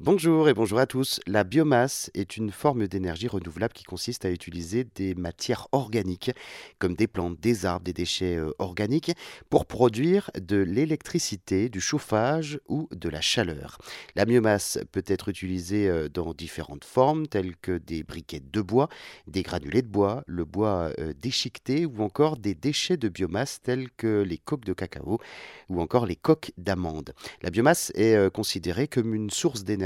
Bonjour et bonjour à tous. La biomasse est une forme d'énergie renouvelable qui consiste à utiliser des matières organiques, comme des plantes, des arbres, des déchets euh, organiques, pour produire de l'électricité, du chauffage ou de la chaleur. La biomasse peut être utilisée euh, dans différentes formes, telles que des briquettes de bois, des granulés de bois, le bois euh, déchiqueté ou encore des déchets de biomasse tels que les coques de cacao ou encore les coques d'amandes. La biomasse est considérée comme une source d'énergie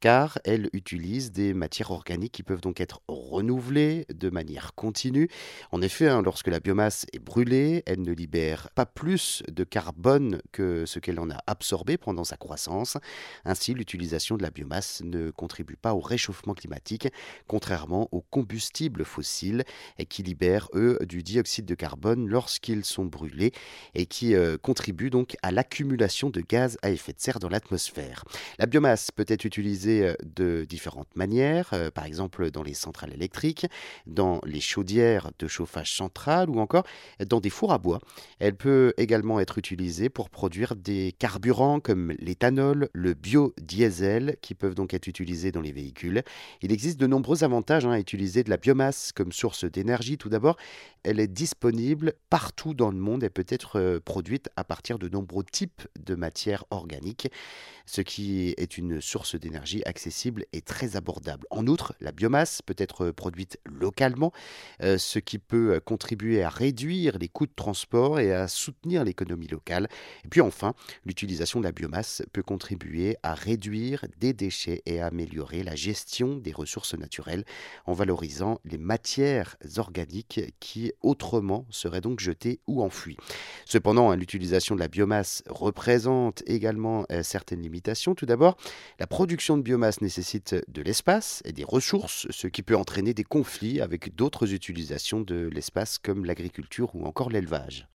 car elle utilise des matières organiques qui peuvent donc être renouvelées de manière continue. En effet, hein, lorsque la biomasse est brûlée, elle ne libère pas plus de carbone que ce qu'elle en a absorbé pendant sa croissance. Ainsi, l'utilisation de la biomasse ne contribue pas au réchauffement climatique, contrairement aux combustibles fossiles qui libèrent, eux, du dioxyde de carbone lorsqu'ils sont brûlés et qui euh, contribue donc à l'accumulation de gaz à effet de serre dans l'atmosphère. La biomasse peut être utilisée euh, de différentes manières, euh, par exemple dans les centrales électriques, dans les chaudières de chauffage central ou encore dans des fours à bois. Elle peut également être utilisée pour produire des carburants comme l'éthanol, le biodiesel, qui peuvent donc être utilisés dans les véhicules. Il existe de nombreux avantages hein, à utiliser de la biomasse comme source d'énergie. Tout d'abord, elle est disponible partout dans le monde et peut être produite à partir de nombreux types de matières organiques, ce qui est une source d'énergie accessible et très abordable. En outre, la biomasse peut être produite localement, euh, ce qui peut contribuer à réduire les coûts de transport et à soutenir l'économie locale. Et puis enfin, l'utilisation de la biomasse peut contribuer à réduire des déchets et à améliorer la gestion des ressources naturelles en valorisant les matières organiques qui autrement seraient donc jetées ou enfouies. Cependant, l'utilisation de la biomasse représente également euh, certaines limitations. Tout la production de biomasse nécessite de l'espace et des ressources, ce qui peut entraîner des conflits avec d'autres utilisations de l'espace comme l'agriculture ou encore l'élevage.